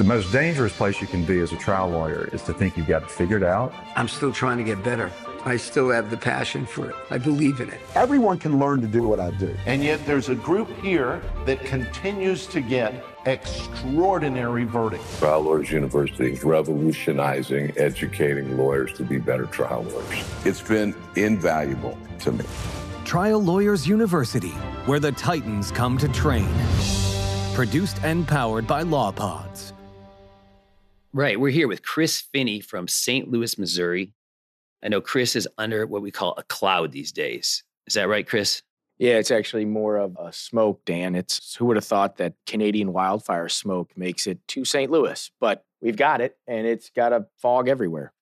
The most dangerous place you can be as a trial lawyer is to think you've got it figured out. I'm still trying to get better. I still have the passion for it. I believe in it. Everyone can learn to do what I do. And yet there's a group here that continues to get extraordinary verdicts. Trial Lawyers University is revolutionizing educating lawyers to be better trial lawyers. It's been invaluable to me. Trial Lawyers University, where the Titans come to train. Produced and powered by LawPods. Right. We're here with Chris Finney from St. Louis, Missouri. I know Chris is under what we call a cloud these days. Is that right, Chris? Yeah, it's actually more of a smoke, Dan. It's who would have thought that Canadian wildfire smoke makes it to St. Louis, but we've got it and it's got a fog everywhere.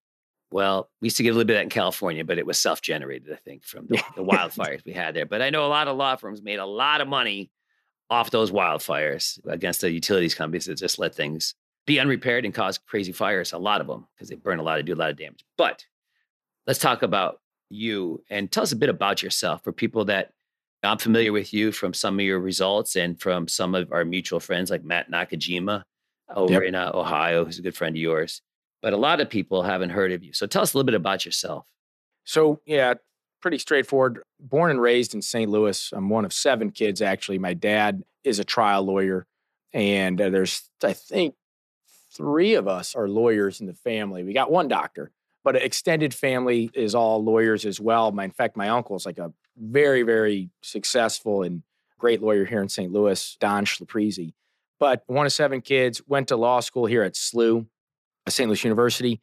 Well, we used to get a little bit of that in California, but it was self generated, I think, from the, the wildfires we had there. But I know a lot of law firms made a lot of money off those wildfires against the utilities companies that just let things be unrepaired and cause crazy fires, a lot of them, because they burn a lot and do a lot of damage. But let's talk about you and tell us a bit about yourself for people that I'm familiar with you from some of your results and from some of our mutual friends like Matt Nakajima over yep. in uh, Ohio, who's a good friend of yours. But a lot of people haven't heard of you. So tell us a little bit about yourself. So, yeah, pretty straightforward. Born and raised in St. Louis. I'm one of seven kids, actually. My dad is a trial lawyer. And uh, there's, I think, three of us are lawyers in the family. We got one doctor, but extended family is all lawyers as well. My, in fact, my uncle is like a very, very successful and great lawyer here in St. Louis, Don Schlaprezi. But one of seven kids, went to law school here at SLU, St. Louis University,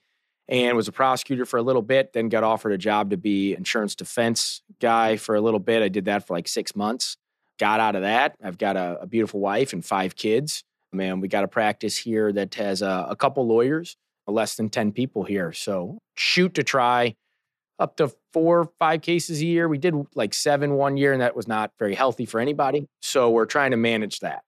and was a prosecutor for a little bit, then got offered a job to be insurance defense guy for a little bit. I did that for like six months. Got out of that. I've got a, a beautiful wife and five kids. Man, we got a practice here that has a, a couple lawyers, uh, less than 10 people here. So shoot to try up to four, five cases a year. We did like seven one year, and that was not very healthy for anybody. So we're trying to manage that.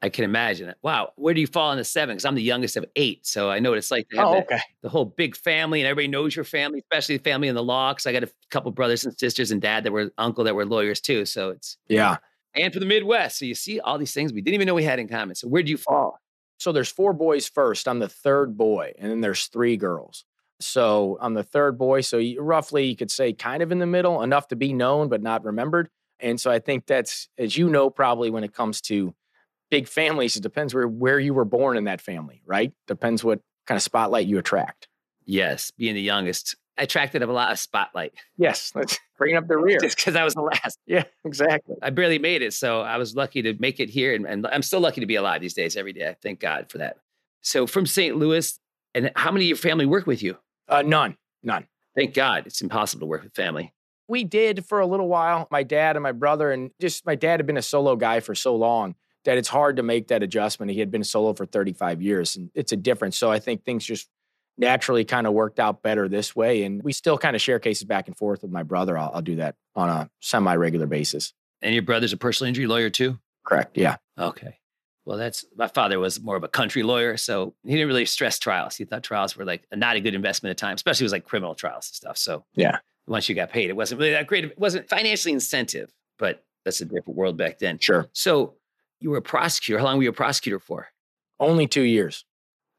I can imagine it. Wow, where do you fall in the seven? Because I'm the youngest of eight, so I know what it's like to have oh, the, okay. the whole big family, and everybody knows your family, especially the family in the law. Because I got a couple brothers and sisters and dad that were uncle that were lawyers too. So it's yeah, and for the Midwest. So you see all these things we didn't even know we had in common. So where do you fall? So there's four boys first. I'm the third boy, and then there's three girls. So I'm the third boy. So you, roughly, you could say kind of in the middle, enough to be known but not remembered. And so I think that's, as you know, probably when it comes to big families, it depends where where you were born in that family, right? Depends what kind of spotlight you attract. Yes, being the youngest, attracted a lot of spotlight. Yes, let's bring up the rear. Just because I was the last. Yeah, exactly. I barely made it, so I was lucky to make it here, and, and I'm still lucky to be alive these days. Every day, thank God for that. So from St. Louis, and how many of your family work with you? Uh, none, none. Thank God, it's impossible to work with family. We did for a little while. My dad and my brother, and just my dad had been a solo guy for so long that it's hard to make that adjustment. He had been solo for 35 years, and it's a difference. So I think things just naturally kind of worked out better this way. And we still kind of share cases back and forth with my brother. I'll, I'll do that on a semi regular basis. And your brother's a personal injury lawyer too? Correct. Yeah. Okay. Well, that's my father was more of a country lawyer, so he didn't really stress trials. He thought trials were like not a good investment of time, especially with like criminal trials and stuff. So yeah, once you got paid, it wasn't really that great. It wasn't financially incentive, but that's a different world back then. Sure. So you were a prosecutor. How long were you a prosecutor for? Only two years.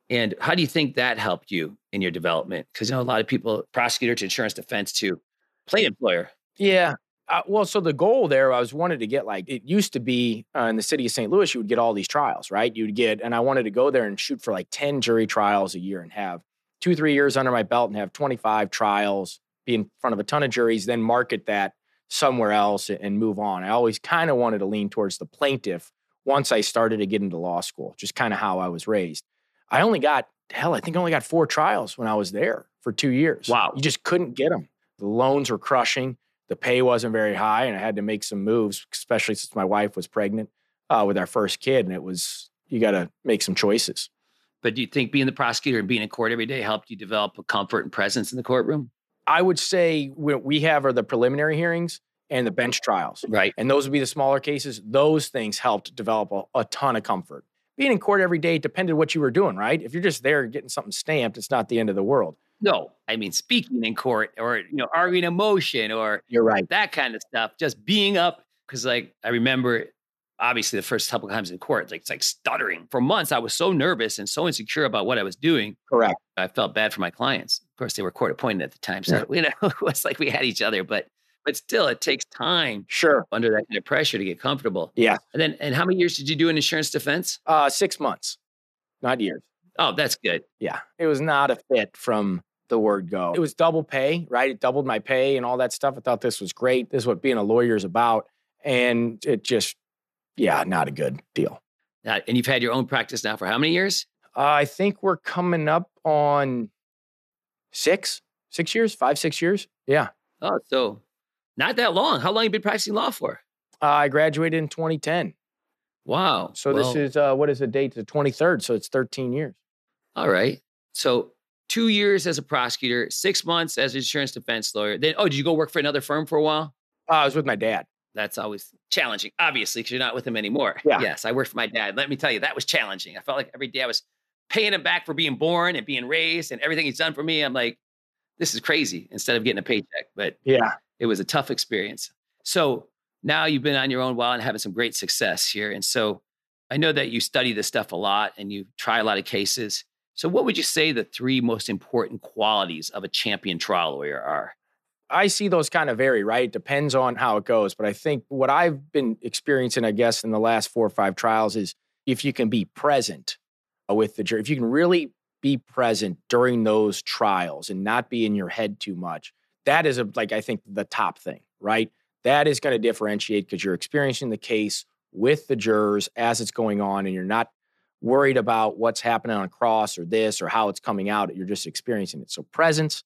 And how do you think that helped you in your development? Because you know a lot of people prosecutor to insurance defense to plaintiff lawyer. Yeah, uh, well, so the goal there, I was wanted to get like it used to be uh, in the city of St. Louis. You would get all these trials, right? You'd get, and I wanted to go there and shoot for like ten jury trials a year and have two, three years under my belt and have twenty five trials, be in front of a ton of juries, then market that somewhere else and move on. I always kind of wanted to lean towards the plaintiff once I started to get into law school, just kind of how I was raised. I only got hell, I think I only got four trials when I was there for two years. Wow, you just couldn't get them. The loans were crushing the pay wasn't very high, and I had to make some moves, especially since my wife was pregnant uh, with our first kid, and it was you got to make some choices. But do you think being the prosecutor and being in court every day helped you develop a comfort and presence in the courtroom? I would say what we have are the preliminary hearings and the bench trials. Right. And those would be the smaller cases. Those things helped develop a, a ton of comfort. Being in court every day depended what you were doing, right? If you're just there getting something stamped, it's not the end of the world. No, I mean speaking in court or you know arguing a motion or you're right that kind of stuff. Just being up because like I remember obviously the first couple times in court, like it's like stuttering. For months, I was so nervous and so insecure about what I was doing. Correct. I felt bad for my clients. Of course, they were court appointed at the time, so you know it was like we had each other. But but still, it takes time Sure. under that kind of pressure to get comfortable. Yeah. And then, and how many years did you do in insurance defense? Uh, six months, not years. Oh, that's good. Yeah. It was not a fit from the word go. It was double pay, right? It doubled my pay and all that stuff. I thought this was great. This is what being a lawyer is about. And it just, yeah, not a good deal. Uh, and you've had your own practice now for how many years? Uh, I think we're coming up on six, six years, five, six years. Yeah. Oh, so not that long. How long you been practicing law for? Uh, I graduated in 2010. Wow. So Well, this is, uh, what is the date? The 23rd. So it's 13 years. all right. So two years as a prosecutor, six months as an insurance defense lawyer. Then, oh, did you go work for another firm for a while? Uh, I was with my dad. That's always challenging, obviously, because you're not with him anymore. Yeah. Yes, I worked for my dad. Let me tell you, that was challenging. I felt like every day I was paying him back for being born and being raised and everything he's done for me. I'm like, this is crazy instead of getting a paycheck. But Yeah. It was a tough experience. So now you've been on your own while and having some great success here. And so I know that you study this stuff a lot and you try a lot of cases. So what would you say the three most important qualities of a champion trial lawyer are? I see those kind of vary, right? It depends on how it goes. But I think what I've been experiencing, I guess, in the last four or five trials is if you can be present with the jury, if you can really be present during those trials and not be in your head too much, that is a, like, I think the top thing, right? That is going to differentiate because you're experiencing the case with the jurors as it's going on and you're not worried about what's happening on cross or this or how it's coming out. You're just experiencing it. So presence,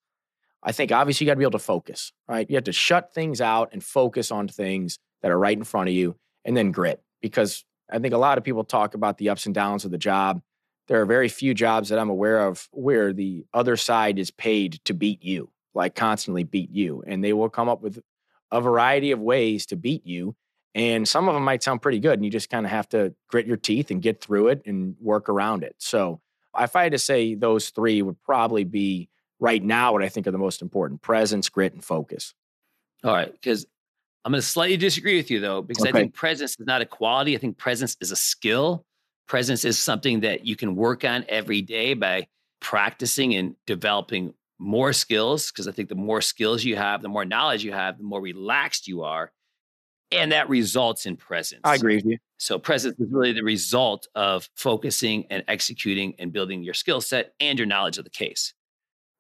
I think obviously you got to be able to focus, right? You have to shut things out and focus on things that are right in front of you and then grit. Because I think a lot of people talk about the ups and downs of the job. There are very few jobs that I'm aware of where the other side is paid to beat you, like constantly beat you. And they will come up with a variety of ways to beat you. And some of them might sound pretty good. And you just kind of have to grit your teeth and get through it and work around it. So if I had to say those three would probably be right now what I think are the most important presence, grit, and focus. All right, because I'm going to slightly disagree with you though, because I think presence is not a quality. I think presence is a skill. Presence is something that you can work on every day by practicing and developing more skills. Because I think the more skills you have, the more knowledge you have, the more relaxed you are. And that results in presence. I agree with you. So presence is really the result of focusing and executing and building your skill set and your knowledge of the case.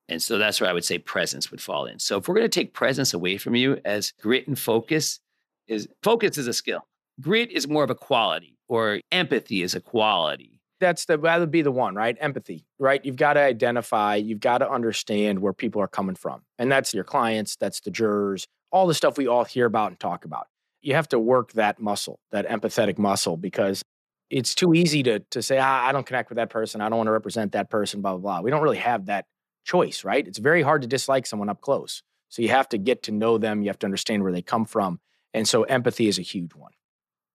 And so that's where I would say presence would fall in. So if we're going to take presence away from you as grit and focus is focus is a skill. Grit is more of a quality or empathy is a quality. That's the that would be the one, right? Empathy, right? You've got to identify, you've got to understand where people are coming from. And that's your clients, that's the jurors, all the stuff we all hear about and talk about. You have to work that muscle, that empathetic muscle, because it's too easy to to say, ah, I don't connect with that person, I don't want to represent that person, blah, blah, blah. We don't really have that choice, right? It's very hard to dislike someone up close. So you have to get to know them, you have to understand where they come from. And so empathy is a huge one.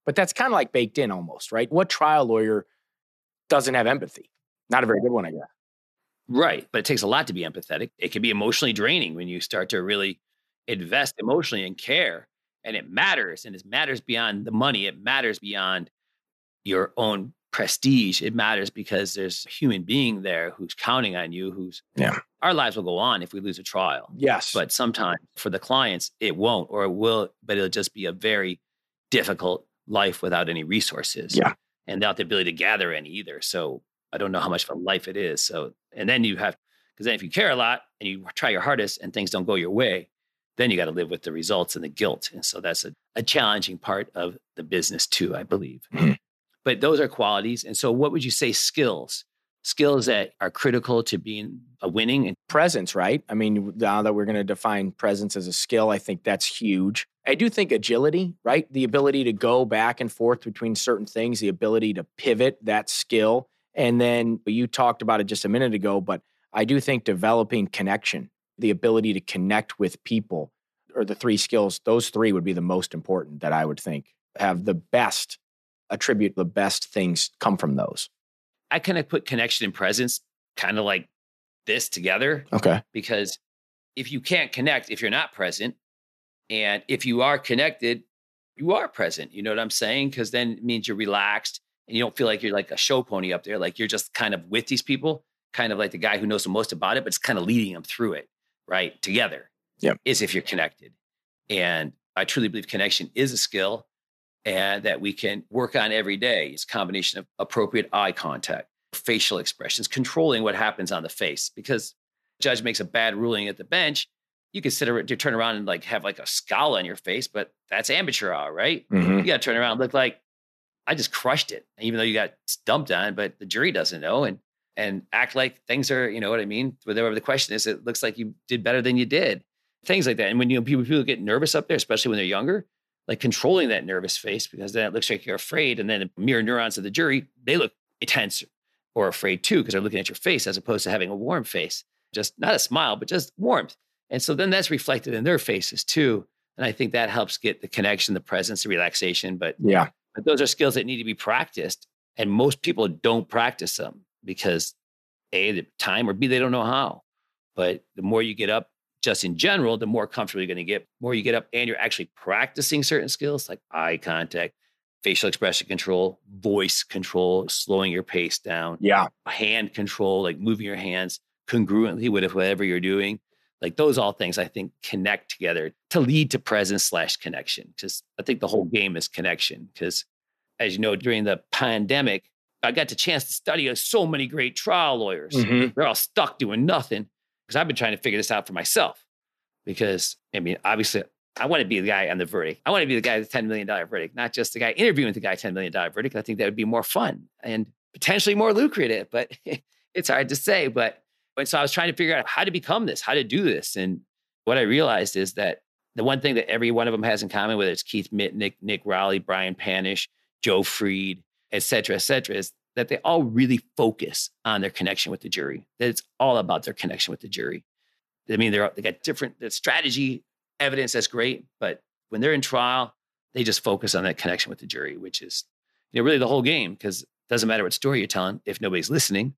But that's kind of like baked in almost, right? What trial lawyer doesn't have empathy? Not a very good one, I guess. Right. But it takes a lot to be empathetic. It can be emotionally draining when you start to really invest emotionally and care. And it matters. And it matters beyond the money. It matters beyond your own prestige. It matters because there's a human being there who's counting on you, who's Yeah. our lives will go on if we lose a trial. Yes. But sometimes for the clients, it won't, or it will, but it'll just be a very difficult life without any resources. Yeah. And not the ability to gather any either. So I don't know how much of a life it is. So, and then you have, because then if you care a lot and you try your hardest and things don't go your way, then you got to live with the results and the guilt. And so that's a, a challenging part of the business too, I believe. Mhm. But those are qualities. And so what would you say skills? Skills that are critical to being a winning and presence, right? I mean, now that we're going to define presence as a skill, I think that's huge. I do think agility, right? The ability to go back and forth between certain things, the ability to pivot, that skill. And then you talked about it just a minute ago, but I do think developing connection, the ability to connect with people, are the three skills. Those three would be the most important that I would think have the best attribute, the best things come from those. I kind of put connection and presence kind of like this together Okay. because if you can't connect, if you're not present, and if you are connected, you are present. You know what I'm saying? Because then it means you're relaxed and you don't feel like you're like a show pony up there. Like you're just kind of with these people, kind of like the guy who knows the most about it, but it's kind of leading them through it, right? Together. Yeah. Is if you're connected. And I truly believe connection is a skill and that we can work on every day. It's a combination of appropriate eye contact, facial expressions, controlling what happens on the face. Because judge makes a bad ruling at the bench, you can sit around, turn around and like have like a scowl on your face, but that's amateur hour, right? Mhm. You got to turn around and look like I just crushed it, even though you got dumped on, but the jury doesn't know, and and act like things are, you know what I mean? Whatever the question is, it looks like you did better than you did, things like that. And when you know people, people get nervous up there, especially when they're younger, like controlling that nervous face because then it looks like you're afraid, and then the mirror neurons of the jury they look tense or afraid too because they're looking at your face as opposed to having a warm face, just not a smile, but just warmth. And so then that's reflected in their faces too. And I think that helps get the connection, the presence, the relaxation. But, Yeah. but those are skills that need to be practiced. And most people don't practice them because A, the time, or B, they don't know how. But the more you get up, just in general, the more comfortable you're going to get. The more you get up and you're actually practicing certain skills like eye contact, facial expression control, voice control, slowing your pace down Yeah. hand control, like moving your hands congruently with whatever you're doing. Like those all things I think connect together to lead to presence slash connection. Because I think the whole game is connection. Because as you know, during the pandemic, I got the chance to study so many great trial lawyers. Mhm. They're all stuck doing nothing because I've been trying to figure this out for myself. Because I mean, obviously, I want to be the guy on the verdict. I want to be the guy with the $10 million verdict, not just the guy interviewing the guy $10 million verdict. I think that would be more fun and potentially more lucrative, but it's hard to say. But and so I was trying to figure out how to become this, how to do this. And what I realized is that the one thing that every one of them has in common, whether it's Keith Mitnick, Nick Rowley, Brian Panish, Joe Fried, et cetera, et cetera, is that they all really focus on their connection with the jury. That it's all about their connection with the jury. I mean, they're they got different the strategy, evidence that's great, but when they're in trial, they just focus on that connection with the jury, which is you know really the whole game because it doesn't matter what story you're telling if nobody's listening.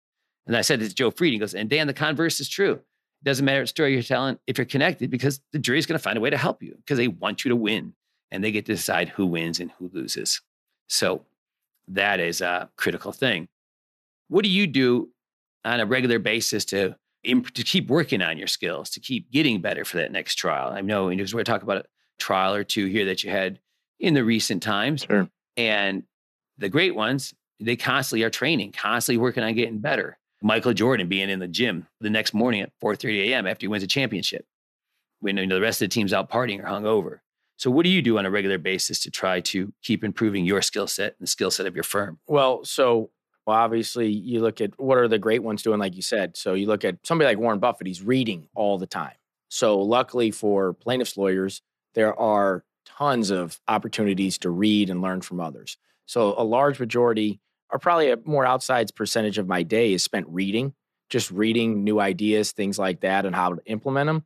And I said to Joe Fried, he goes, and Dan, the converse is true. It doesn't matter what story you're telling if you're connected because the jury's going to find a way to help you because they want you to win and they get to decide who wins and who loses. So that is a critical thing. What do you do on a regular basis to to keep working on your skills, to keep getting better for that next trial? I know because we're talking about a trial or two here that you had in the recent times, Sure. and the great ones, they constantly are training, constantly working on getting better. Michael Jordan being in the gym the next morning at 4:30 a.m. after he wins a championship, when you know, the rest of the team's out partying or hungover. So, what do you do on a regular basis to try to keep improving your skill set and the skill set of your firm? Well, so well, obviously you look at what are the great ones doing, like you said. So you look at somebody like Warren Buffett, he's reading all the time. So luckily for plaintiffs' lawyers, there are tons of opportunities to read and learn from others. So a large majority, or probably a more outside percentage of my day is spent reading, just reading new ideas, things like that, and how to implement them.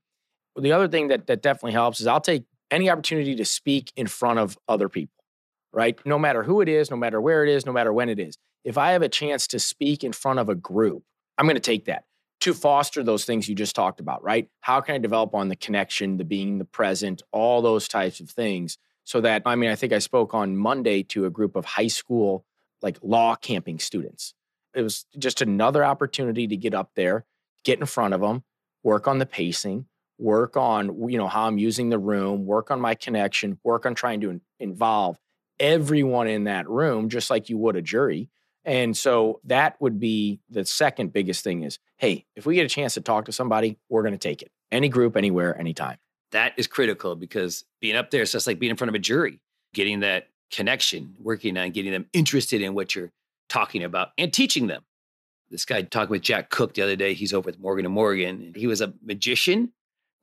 The other thing that that definitely helps is I'll take any opportunity to speak in front of other people, right? No matter who it is, no matter where it is, no matter when it is. If I have a chance to speak in front of a group, I'm going to take that to foster those things you just talked about, right? How can I develop on the connection, the being the present, all those types of things so that I mean, I think I spoke on Monday to a group of high school like law camping students. It was just another opportunity to get up there, get in front of them, work on the pacing, work on you know how I'm using the room, work on my connection, work on trying to in- involve everyone in that room just like you would a jury. And so that would be the second biggest thing is, hey, if we get a chance to talk to somebody, we're going to take it. Any group, anywhere, anytime. That is critical because being up there is just like being in front of a jury, getting that connection, working on getting them interested in what you're talking about and teaching them. This guy talking with Jack Cook the other day, he's over with Morgan and Morgan. He was a magician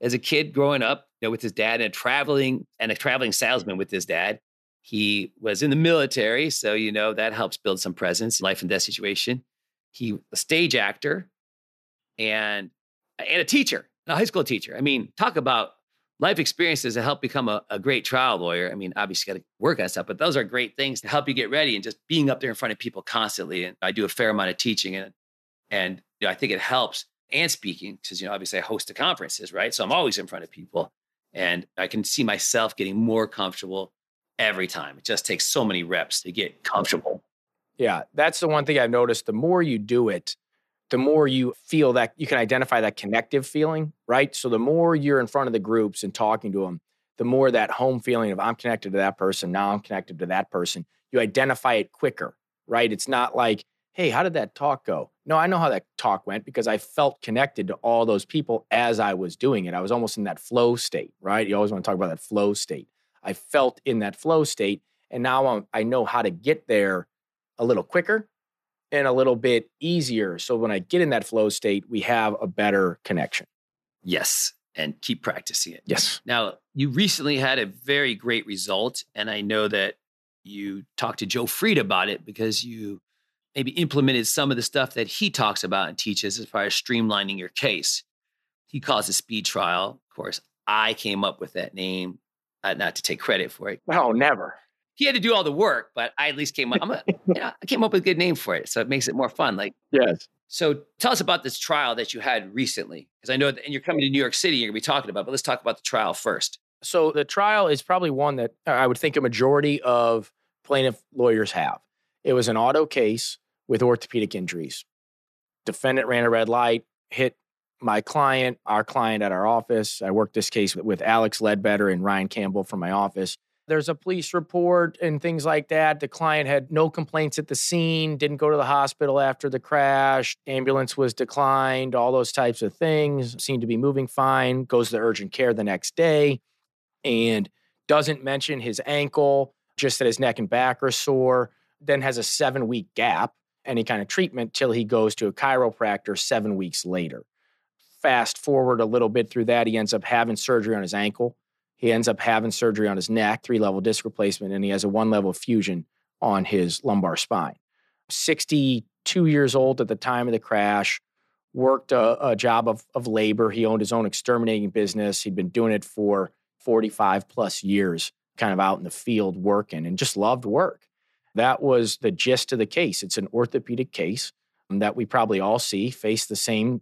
as a kid growing up, you know, with his dad and a traveling and a traveling salesman with his dad. He was in the military, so you know that helps build some presence, life and death situation. He a stage actor and and a teacher, a high school teacher. I mean, talk about life experiences that help become a, a great trial lawyer. I mean, obviously, got to work on stuff, but those are great things to help you get ready and just being up there in front of people constantly. And I do a fair amount of teaching, and and you know, I think it helps and speaking because you know, obviously, I host the conferences, right? So I'm always in front of people, and I can see myself getting more comfortable every time. It just takes so many reps to get comfortable. Yeah, that's the one thing I've noticed. The more you do it, the more you feel that you can identify that connective feeling, right? So the more you're in front of the groups and talking to them, the more that home feeling of I'm connected to that person, now I'm connected to that person. You identify it quicker, right? It's not like, hey, how did that talk go? No, I know how that talk went because I felt connected to all those people as I was doing it. I was almost in that flow state, right? You always want to talk about that flow state. I felt in that flow state, and now I'm, I know how to get there a little quicker and a little bit easier. So when I get in that flow state, we have a better connection. Yes. And keep practicing it. Yes. Now, you recently had a very great result. And I know that you talked to Joe Fried about it because you maybe implemented some of the stuff that he talks about and teaches as far as streamlining your case. He calls it speed trial. Of course, I came up with that name, uh, not to take credit for it. No, never he had to do all the work, but I at least came up. I'm a, you know, I came up with a good name for it, so it makes it more fun. Like yes. So tell us about this trial that you had recently, because I know, that, and you're coming to New York City, you're gonna be talking about. But let's talk about the trial first. So the trial is probably one that uh, I would think a majority of plaintiff lawyers have. It was an auto case with orthopedic injuries. Defendant ran a red light, hit my client, our client at our office. I worked this case with Alex Ledbetter and Ryan Campbell from my office. There's a police report and things like that. The client had no complaints at the scene, didn't go to the hospital after the crash, ambulance was declined, all those types of things. Seemed to be moving fine, goes to urgent care the next day and doesn't mention his ankle, just that his neck and back are sore, then has a seven week gap, any kind of treatment till he goes to a chiropractor seven weeks later. Fast forward a little bit through that, he ends up having surgery on his ankle he ends up having surgery on his neck, three level disc replacement, and he has a one level fusion on his lumbar spine. 62 years old at the time of the crash, worked a, a job of, of labor. He owned his own exterminating business. He'd been doing it for 45 plus years, kind of out in the field working and just loved work. That was the gist of the case. It's an orthopedic case that we probably all see face the same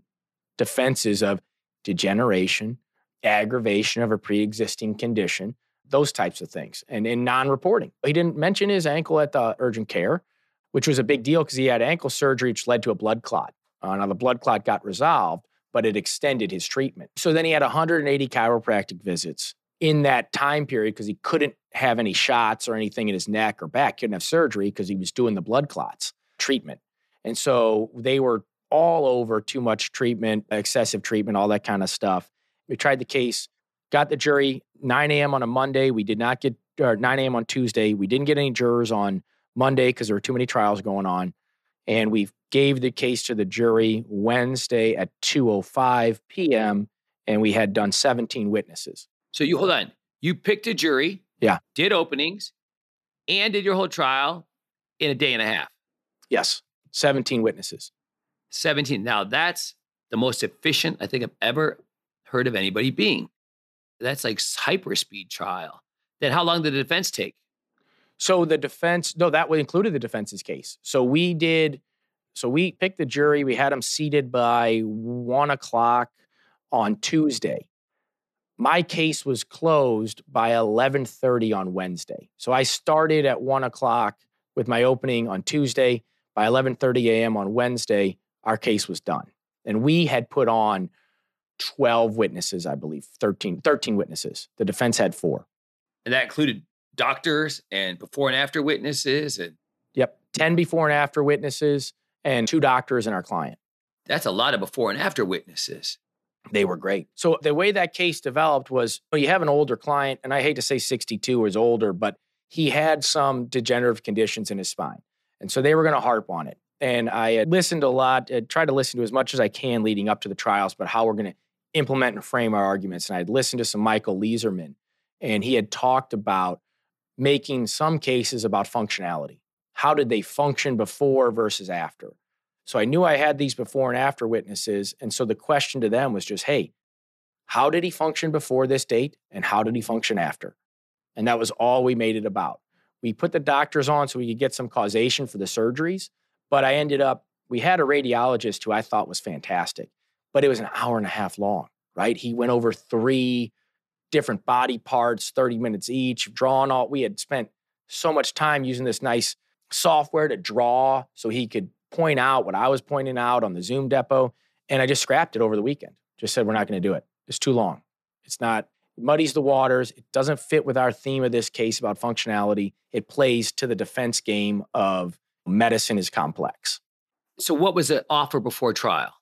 defenses of degeneration, aggravation of a pre-existing condition, those types of things, and in non-reporting. He didn't mention his ankle at the urgent care, which was a big deal because he had ankle surgery, which led to a blood clot. Uh, now the blood clot got resolved, but it extended his treatment. So then he had 180 chiropractic visits in that time period because he couldn't have any shots or anything in his neck or back. Couldn't have surgery because he was doing the blood clots treatment. And so they were all over too much treatment, excessive treatment, all that kind of stuff. We tried the case, got the jury 9 a.m. on a Monday. We did not get, or 9 a.m. on Tuesday. We didn't get any jurors on Monday because there were too many trials going on. And we gave the case to the jury Wednesday at 2:05 p.m. and we had done 17 witnesses. So you hold on. You picked a jury. Yeah. Did openings and did your whole trial in a day and a half. Yes. 17 witnesses. 17. Now that's the most efficient I think I've ever heard of anybody being. That's like hyper speed trial. Then how long did the defense take? So the defense, no, that included the defense's case. So we did, so we picked the jury. We had them seated by one o'clock on Tuesday. My case was closed by eleven thirty on Wednesday. So I started at one o'clock with my opening on Tuesday. By eleven thirty a.m. on Wednesday, our case was done, and we had put on 12 witnesses, I believe, 13, 13 witnesses. The defense had four. And that included doctors and before and after witnesses and Yep, 10 before and after witnesses and two doctors and our client. That's a lot of before and after witnesses. They were great. So the way that case developed was well, you have an older client, and I hate to say 62 is older, but he had some degenerative conditions in his spine. And so they were going to harp on it. And I had listened a lot, I tried to listen to as much as I can leading up to the trials, but how we're going to implement and frame our arguments. And I'd listened to some Michael Leizerman, and he had talked about making some cases about functionality. How did they function before versus after? So I knew I had these before and after witnesses. And so the question to them was just, hey, how did he function before this date? And how did he function after? And that was all we made it about. We put the doctors on so we could get some causation for the surgeries. But I ended up, we had a radiologist who I thought was fantastic but it was an hour and a half long, right? He went over three different body parts, 30 minutes each, drawn all. We had spent so much time using this nice software to draw so he could point out what I was pointing out on the Zoom depot. And I just scrapped it over the weekend. Just said, we're not going to do it. It's too long. It's not, it muddies the waters. It doesn't fit with our theme of this case about functionality. It plays to the defense game of medicine is complex. So, what was the offer before trial?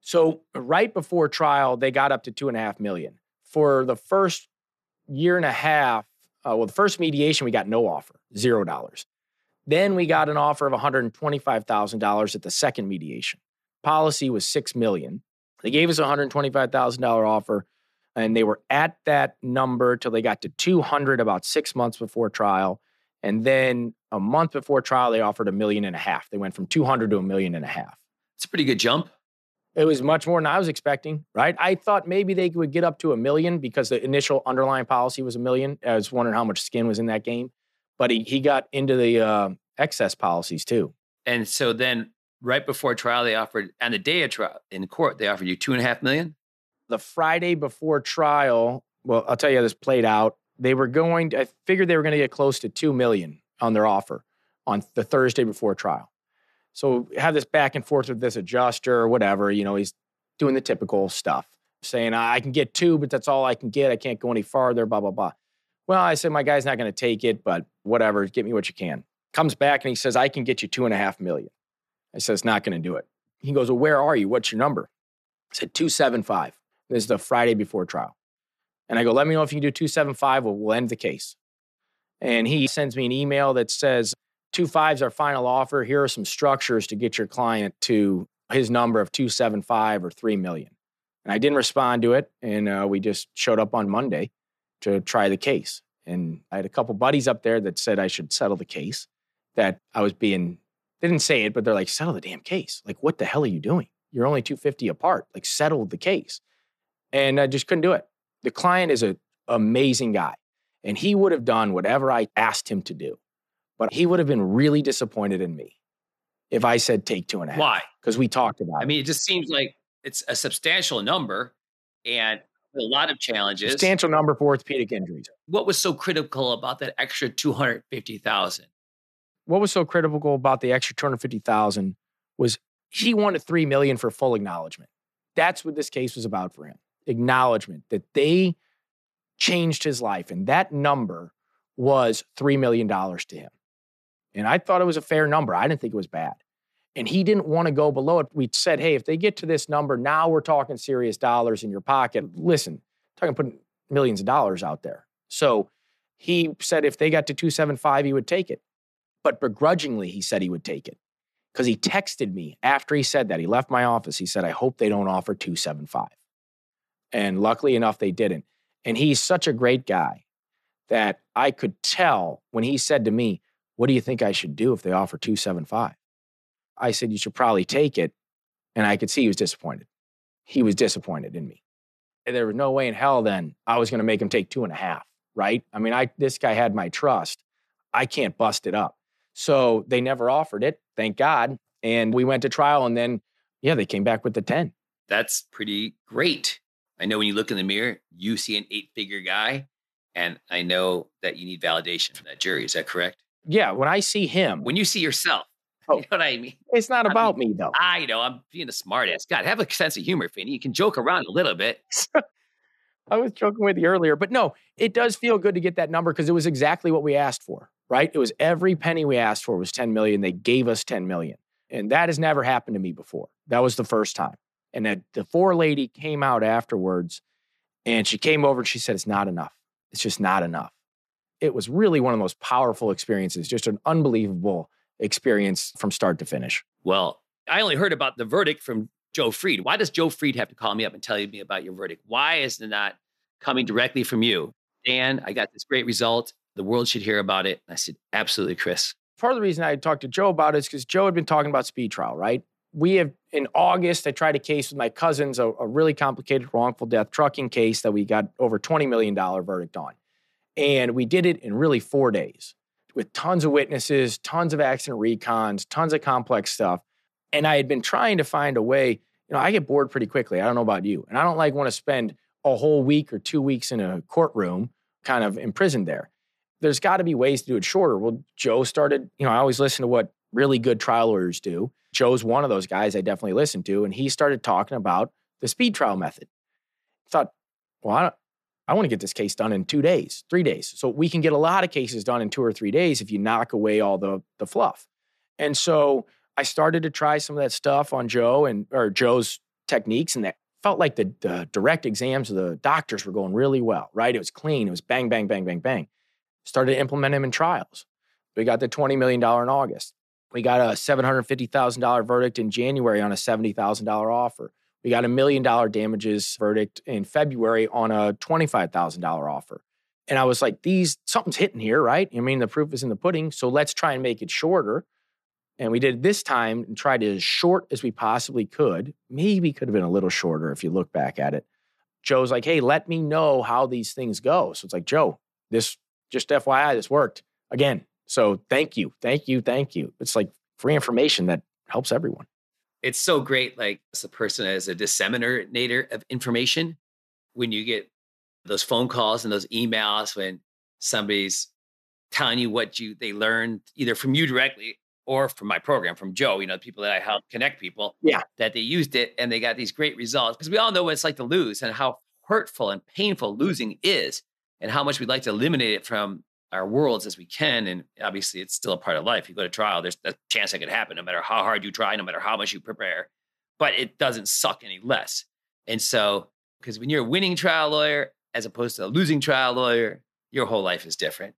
So, right before trial, they got up to two and a half million. For the first year and a half, uh, well, the first mediation, we got no offer, zero dollars. Then we got an offer of $125,000 at the second mediation. Policy was six million. They gave us a $125,000 offer, and they were at that number till they got to 200 about six months before trial. And then a month before trial, they offered a million and a half. They went from 200 to a million and a half. It's a pretty good jump. It was much more than I was expecting, right? I thought maybe they would get up to a million because the initial underlying policy was a million. I was wondering how much skin was in that game. But he, he got into the uh, excess policies too. And so then right before trial, they offered, and the day of trial in court, they offered you two and a half million? The Friday before trial, well, I'll tell you how this played out. They were going, to, I figured they were going to get close to 2 million on their offer on the Thursday before trial. So have this back and forth with this adjuster or whatever. You know, he's doing the typical stuff, saying, I can get two, but that's all I can get. I can't go any farther, blah, blah, blah. Well, I said, my guy's not going to take it, but whatever, get me what you can. Comes back and he says, I can get you two and a half million. I said, it's not going to do it. He goes, Well, where are you? What's your number? I said, 275. This is the Friday before trial. And I go, Let me know if you can do 275. Well, we'll end the case. And he sends me an email that says, Two fives our final offer. Here are some structures to get your client to his number of 275 or 3 million. And I didn't respond to it. And uh, we just showed up on Monday to try the case. And I had a couple buddies up there that said I should settle the case, that I was being, they didn't say it, but they're like, settle the damn case. Like, what the hell are you doing? You're only 250 apart. Like, settle the case. And I just couldn't do it. The client is an amazing guy, and he would have done whatever I asked him to do. But he would have been really disappointed in me if I said take two and a half. Why? Because we talked about I mean, it just seems like it's a substantial number and a lot of challenges. Substantial number for orthopedic injuries. What was so critical about that extra 250,000? What was so critical about the extra 250,000 was he wanted 3 million for full acknowledgement. That's what this case was about for him. Acknowledgement that they changed his life and that number was $3 million to him. And I thought it was a fair number. I didn't think it was bad. And he didn't want to go below it. We said, hey, if they get to this number, now we're talking serious dollars in your pocket. Listen, talking putting millions of dollars out there. So he said if they got to 275, he would take it. But begrudgingly, he said he would take it. Because he texted me after he said that. He left my office. He said, I hope they don't offer 275. And luckily enough, they didn't. And he's such a great guy that I could tell when he said to me, What do you think I should do if they offer 275? I said, You should probably take it. And I could see he was disappointed. He was disappointed in me. And there was no way in hell then I was going to make him take two and a half, right? I mean, I this guy had my trust. I can't bust it up. So they never offered it, thank God. And we went to trial and then, yeah, they came back with the 10. That's pretty great. I know when you look in the mirror, you see an eight figure guy and I know that you need validation from that jury. Is that correct? Yeah. When I see him, When you see yourself, Oh. you know what I mean? it's not I about me though. I know I'm being a smartass. God, have a sense of humor, Finney. You can joke around a little bit. I was joking with you earlier, but no, it does feel good to get that number because it was exactly what we asked for, right? It was every penny we asked for was 10 million. They gave us 10 million. And that has never happened to me before. That was the first time. And that the four lady came out afterwards and she came over and she said, It's not enough. It's just not enough. It was really one of the most powerful experiences, just an unbelievable experience from start to finish. Well, I only heard about the verdict from Joe Fried. Why does Joe Fried have to call me up and tell me about your verdict? Why is it not coming directly from you? Dan, I got this great result. The world should hear about it. I said, absolutely, Chris. part of the reason I talked to Joe about it is because Joe had been talking about speed trial, right? We have in August, I tried a case with my cousins, a, a really complicated wrongful death trucking case that we got over $20 million verdict on. And we did it in really four days with tons of witnesses, tons of accident recons, tons of complex stuff. And I had been trying to find a way, you know, I get bored pretty quickly. I don't know about you. And I don't like want to spend a whole week or two weeks in a courtroom, kind of imprisoned there. There's got to be ways to do it shorter. Well, Joe started, you know, I always listen to what really good trial lawyers do. Joe's one of those guys I definitely listen to, and he started talking about the speed trial method. thought, well, I, want to get this case done in two days, three days. So we can get a lot of cases done in two or three days if you knock away all the the fluff. And so I started to try some of that stuff on Joe and or Joe's techniques, and that felt like the, the direct exams of the doctors were going really well, right? It was clean. It was bang, bang, bang, bang, bang. Started to implement them in trials. We got the $20 million in August. We got a $750,000 verdict in January on a $70,000 offer. We got a million dollar damages verdict in February on a $25,000 offer. And I was like, these, something's hitting here, right? I mean, the proof is in the pudding. So let's try and make it shorter. And we did this time and tried it as short as we possibly could. Maybe could have been a little shorter if you look back at it. Joe's like, hey, let me know how these things go. So it's like, Joe, this just FYI, this worked again. So thank you, thank you, thank you. It's like free information that helps everyone. It's so great, like as a person as a disseminator of information, when you get those phone calls and those emails when somebody's telling you what you they learned either from you directly or from my program from Joe, you know, people that I help connect people. Yeah. That they used it and they got these great results. Because we all know what it's like to lose and how hurtful and painful losing is and how much we'd like to eliminate it from our worlds as we can. And obviously it's still a part of life. You go to trial, there's a chance that could happen no matter how hard you try, no matter how much you prepare. But it doesn't suck any less. And so, because when you're a winning trial lawyer as opposed to a losing trial lawyer, your whole life is different.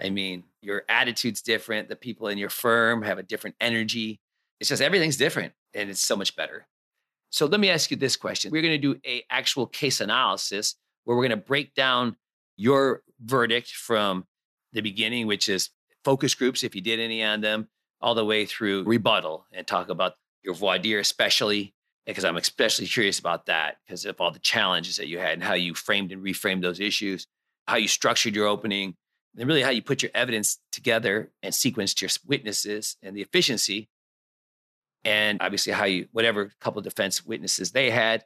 I mean, your attitude's different. The people in your firm have a different energy. It's just everything's different and it's so much better. So let me ask you this question. We're going to do a actual case analysis where we're going to break down your verdict from the beginning, which is focus groups, if you did any on them, all the way through rebuttal and talk about your voir dire, especially because I'm especially curious about that because of all the challenges that you had and how you framed and reframed those issues, how you structured your opening, and really how you put your evidence together and sequenced your witnesses and the efficiency and obviously how you whatever couple defense witnesses they had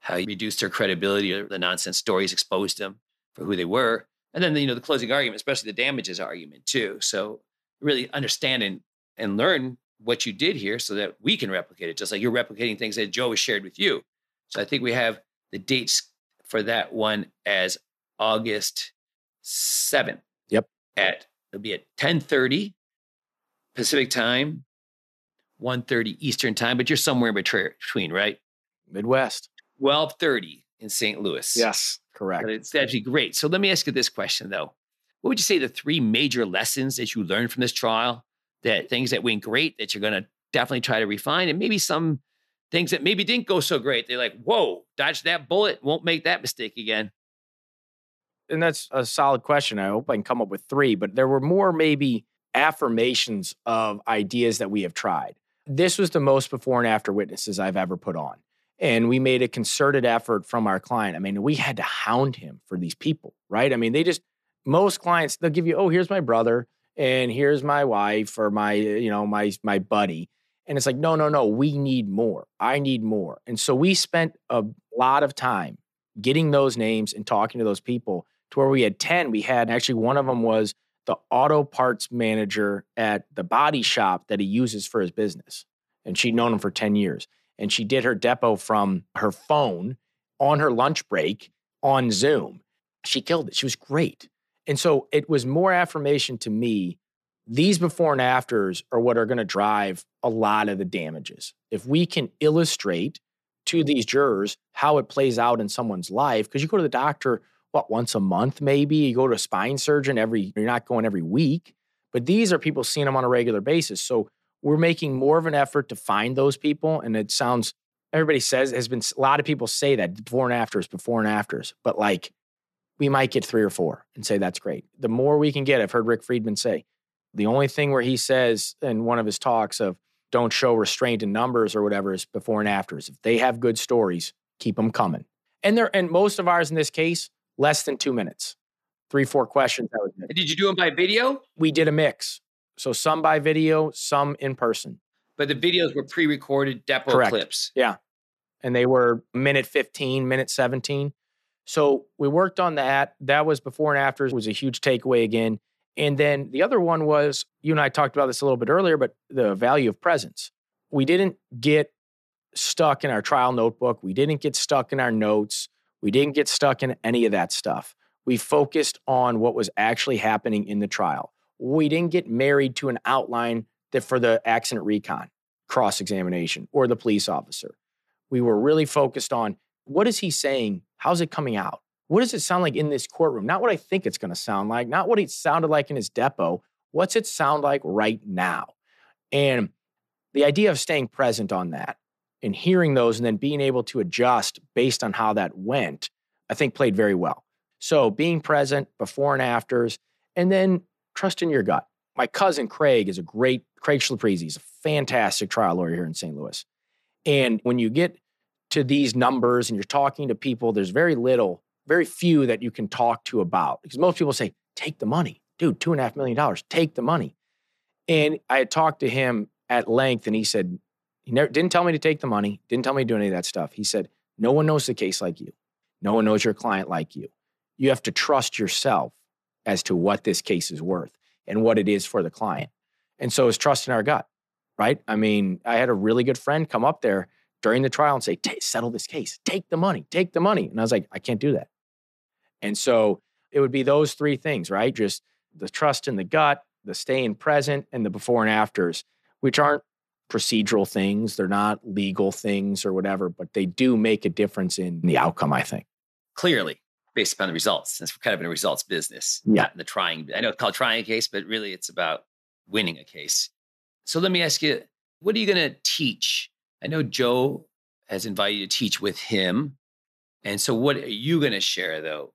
how you reduced their credibility or the nonsense stories exposed them for who they were and then you know the closing argument especially the damages argument too so really understand and, and learn what you did here so that we can replicate it just like you're replicating things that joe has shared with you so i think we have the dates for that one as august 7th yep at it'll be at 10:30 Pacific time, 1:30 Eastern time, but you're somewhere in between, right? Midwest. 12:30 in St. Louis. Yes, correct. But it's actually great. So let me ask you this question though. What would you say the three major lessons that you learned from this trial? That things that went great that you're going to definitely try to refine, and maybe some things that maybe didn't go so great. They're like, whoa, dodge that bullet, won't make that mistake again and that's a solid question. I hope I can come up with three, but there were more maybe affirmations of ideas that we have tried. This was the most before and after witnesses I've ever put on. And we made a concerted effort from our client. I mean, we had to hound him for these people, right? I mean, they just, most clients, they'll give you, oh, here's my brother and here's my wife or my, you know, my, my buddy. And it's like, no, no, no, we need more. I need more. And so we spent a lot of time getting those names and talking to those people to where we had 10. We had actually one of them was the auto parts manager at the body shop that he uses for his business. And she'd known him for 10 years. And she did her depot from her phone on her lunch break on Zoom. She killed it. She was great. And so it was more affirmation to me. These before and afters are what are going to drive a lot of the damages. If we can illustrate to these jurors how it plays out in someone's life, because you go to the doctor what once a month maybe you go to a spine surgeon every you're not going every week but these are people seeing them on a regular basis so we're making more of an effort to find those people and it sounds everybody says has been a lot of people say that before and afters before and afters but like we might get three or four and say that's great the more we can get i've heard rick friedman say the only thing where he says in one of his talks of don't show restraint in numbers or whatever is before and afters if they have good stories keep them coming and there and most of ours in this case less than two minutes. Three, four questions. That was it. Did you do them by video? We did a mix. So some by video, some in person. But the videos were pre recorded depot Correct. clips. Yeah. And they were minute 15, minute 17. So we worked on that. That was before and after it was a huge takeaway again. And then the other one was you and I talked about this a little bit earlier, but the value of presence. We didn't get stuck in our trial notebook. We didn't get stuck in our notes. We didn't get stuck in any of that stuff. We focused on what was actually happening in the trial. We didn't get married to an outline that for the accident recon cross examination or the police officer. We were really focused on what is he saying? How's it coming out? What does it sound like in this courtroom? Not what I think it's going to sound like, not what it sounded like in his depo. What's it sound like right now? And the idea of staying present on that and hearing those and then being able to adjust based on how that went, I think played very well. So being present before and afters, and then trust in your gut. My cousin Craig is a great, Craig Schlapprizzi He's a fantastic trial lawyer here in St. Louis. And when you get to these numbers and you're talking to people, there's very little, very few that you can talk to about. Because most people say, take the money. Dude, two and a half million dollars, take the money. And I had talked to him at length and he said, he never, didn't tell me to take the money, didn't tell me to do any of that stuff. He said, no one knows the case like you. No one knows your client like you. You have to trust yourself as to what this case is worth and what it is for the client. And so it's trust in our gut, right? I mean, I had a really good friend come up there during the trial and say, settle this case, take the money, take the money. And I was like, I can't do that. And so it would be those three things, right? Just the trust in the gut, the staying present, and the before and afters, which aren't procedural things. They're not legal things or whatever, but they do make a difference in the outcome, I think. Clearly, based upon the results, since we're kind of in a results business, yeah. not in the trying. I know it's called trying a case, but really it's about winning a case. So let me ask you, what are you going to teach? I know Joe has invited you to teach with him. And so what are you going to share though?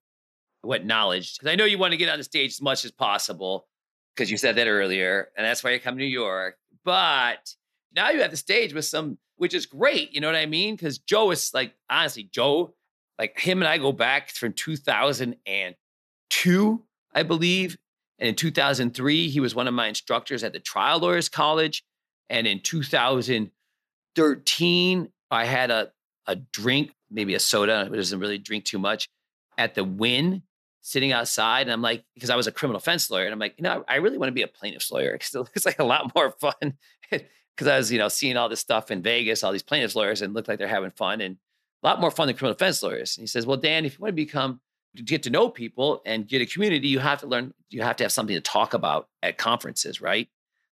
What knowledge? Because I know you want to get on the stage as much as possible because you said that earlier. And that's why you come to New York. But now you have the stage with some, which is great. You know what I mean? Because Joe is like, honestly, Joe, like him and I go back from 2002, I believe. And in 2003, he was one of my instructors at the Trial Lawyers College. And in 2013, I had a, a drink, maybe a soda, He doesn't really drink too much, at the Wynn sitting outside. And I'm like, because I was a criminal defense lawyer. And I'm like, you know, I really want to be a plaintiff's lawyer. It's, it's like a lot more fun because I was, you know, seeing all this stuff in Vegas, all these plaintiffs lawyers, and looked like they're having fun and a lot more fun than criminal defense lawyers. And he says, "Well, Dan, if you want to become to get to know people and get a community, you have to learn. You have to have something to talk about at conferences, right?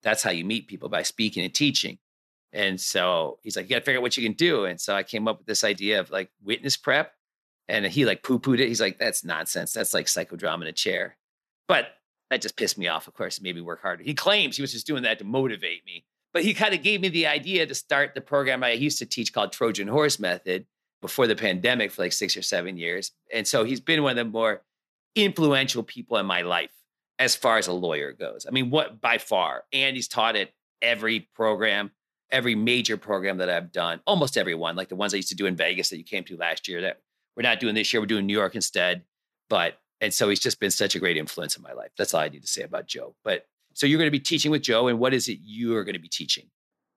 That's how you meet people by speaking and teaching." And so he's like, "You got to figure out what you can do." And so I came up with this idea of like witness prep, and he like poo pooed it. He's like, "That's nonsense. That's like psychodrama in a chair." But that just pissed me off. Of course, it made me work harder. He claims he was just doing that to motivate me. But he kind of gave me the idea to start the program I used to teach called Trojan Horse Method before the pandemic for like six or seven years. And so he's been one of the more influential people in my life as far as a lawyer goes. I mean, what by far. And he's taught at every program, every major program that I've done, almost every one, like the ones I used to do in Vegas that you came to last year that we're not doing this year. We're doing New York instead. But, and so he's just been such a great influence in my life. That's all I need to say about Joe. But so you're going to be teaching with Joe, and what is it you are going to be teaching?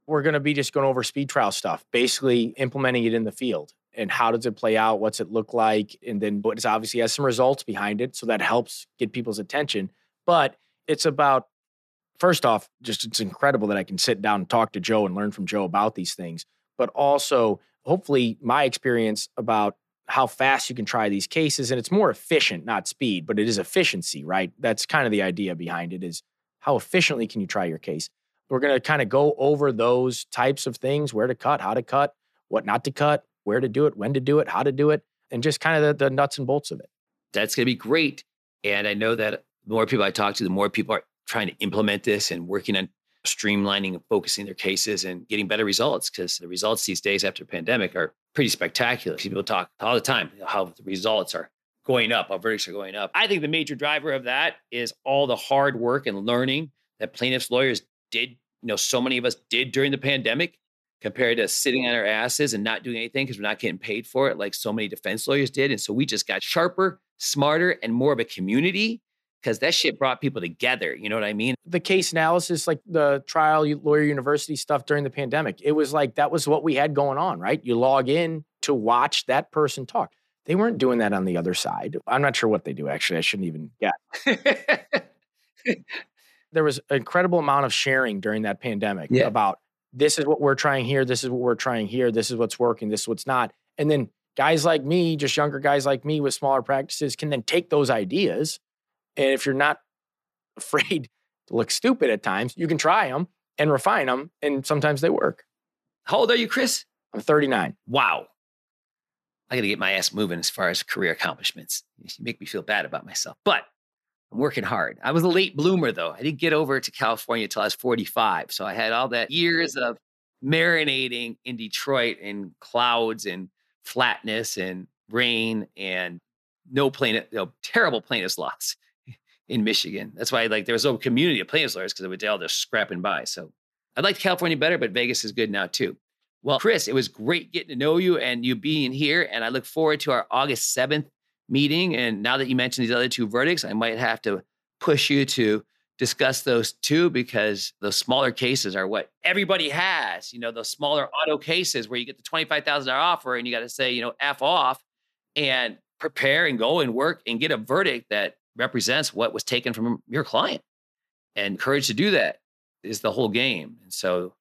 We're going to be just going over speed trial stuff, basically implementing it in the field. And how does it play out? What's it look like? And then what obviously has some results behind it. So that helps get people's attention. But it's about, first off, just it's incredible that I can sit down and talk to Joe and learn from Joe about these things. But also, hopefully, my experience about how fast you can try these cases. And it's more efficient, not speed, but it is efficiency, right? That's kind of the idea behind it is how efficiently can you try your case? We're going to kind of go over those types of things where to cut, how to cut, what not to cut, where to do it, when to do it, how to do it, and just kind of the, the nuts and bolts of it. That's going to be great. And I know that the more people I talk to, the more people are trying to implement this and working on streamlining and focusing their cases and getting better results because the results these days after the pandemic are pretty spectacular. People talk all the time how the results are going up, how verdicts are going up. I think the major driver of that is all the hard work and learning that plaintiffs' lawyers did, you know, so many of us did during the pandemic compared to sitting on our asses and not doing anything because we're not getting paid for it like so many defense lawyers did. And so we just got sharper, smarter, and more of a community because that shit brought people together. You know what I mean? The case analysis, like the trial lawyer university stuff during the pandemic, it was like that was what we had going on, right? You log in to watch that person talk They weren't doing that on the other side. I'm not sure what they do, actually. I shouldn't even Yeah. there was an incredible amount of sharing during that pandemic Yeah. about this is what we're trying here, this is what we're trying here, this is what's working, this is what's not. And then guys like me, just younger guys like me with smaller practices, can then take those ideas. And if you're not afraid to look stupid at times, you can try them and refine them. And sometimes they work. How old are you, Chris? I'm 39. Wow. I got to get my ass moving as far as career accomplishments. You make me feel bad about myself, but I'm working hard. I was a late bloomer, though. I didn't get over to California until I was 45. So I had all that years of marinating in Detroit in clouds and flatness and rain and no plaintiff, no, terrible plaintiff's loss in Michigan. That's why like there was no community of plaintiffs lawyers because they were all just scrapping by. So I liked California better, but Vegas is good now too. Well, Chris, it was great getting to know you and you being here. And I look forward to our August 7th meeting. And now that you mentioned these other two verdicts, I might have to push you to discuss those two because those smaller cases are what everybody has. You know, those smaller auto cases where you get the $25,000 offer and you got to say, you know, F off and prepare and go and work and get a verdict that represents what was taken from your client. And courage to do that is the whole game. And so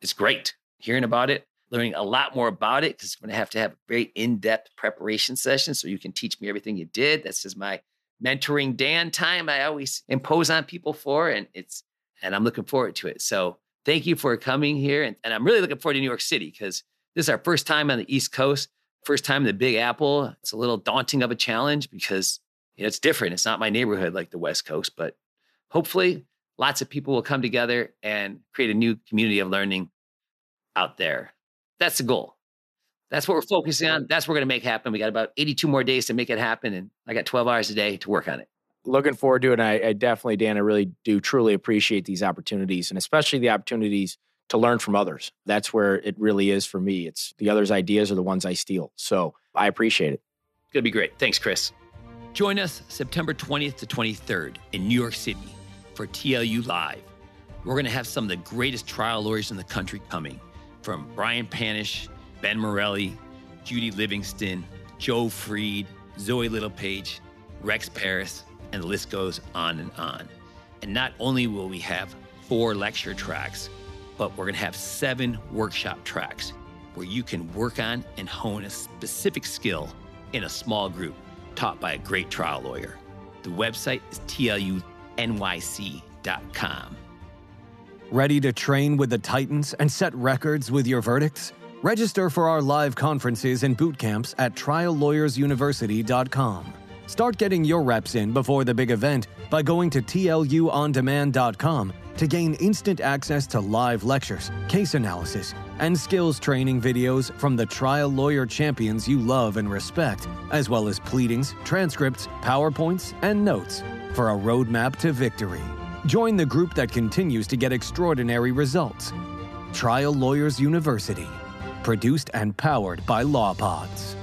it's great hearing about it, learning a lot more about it because I'm going to have to have a very in-depth preparation session so you can teach me everything you did. That's just my mentoring Dan time I always impose on people for, and it's and I'm looking forward to it. So thank you for coming here, and, and I'm really looking forward to New York City because this is our first time on the East Coast, first time in the Big Apple. It's a little daunting of a challenge because you know, it's different. It's not my neighborhood like the West Coast, but hopefully lots of people will come together and create a new community of learning out there. That's the goal. That's what we're focusing on. That's what we're going to make happen. We got about 82 more days to make it happen. And I got 12 hours a day to work on it. Looking forward to it. And I, I definitely, Dan, I really do truly appreciate these opportunities and especially the opportunities to learn from others. That's where it really is for me. It's the others' ideas are the ones I steal. So I appreciate it. It's going to be great. Thanks, Chris. Join us September 20th to 23rd in New York City for TLU Live. We're going to have some of the greatest trial lawyers in the country coming from Brian Panish, Ben Morelli, Judy Livingston, Joe Fried, Zoe Littlepage, Rex Parris, and the list goes on and on. And not only will we have four lecture tracks, but we're going to have seven workshop tracks where you can work on and hone a specific skill in a small group taught by a great trial lawyer. The website is tlunyc.com. Ready to train with the Titans and set records with your verdicts? Register for our live conferences and boot camps at triallawyersuniversity.com. Start getting your reps in before the big event by going to tluondemand.com to gain instant access to live lectures, case analysis, and skills training videos from the trial lawyer champions you love and respect, as well as pleadings, transcripts, PowerPoints, and notes for a roadmap to victory. Join the group that continues to get extraordinary results. Trial Lawyers University, produced and powered by LawPods.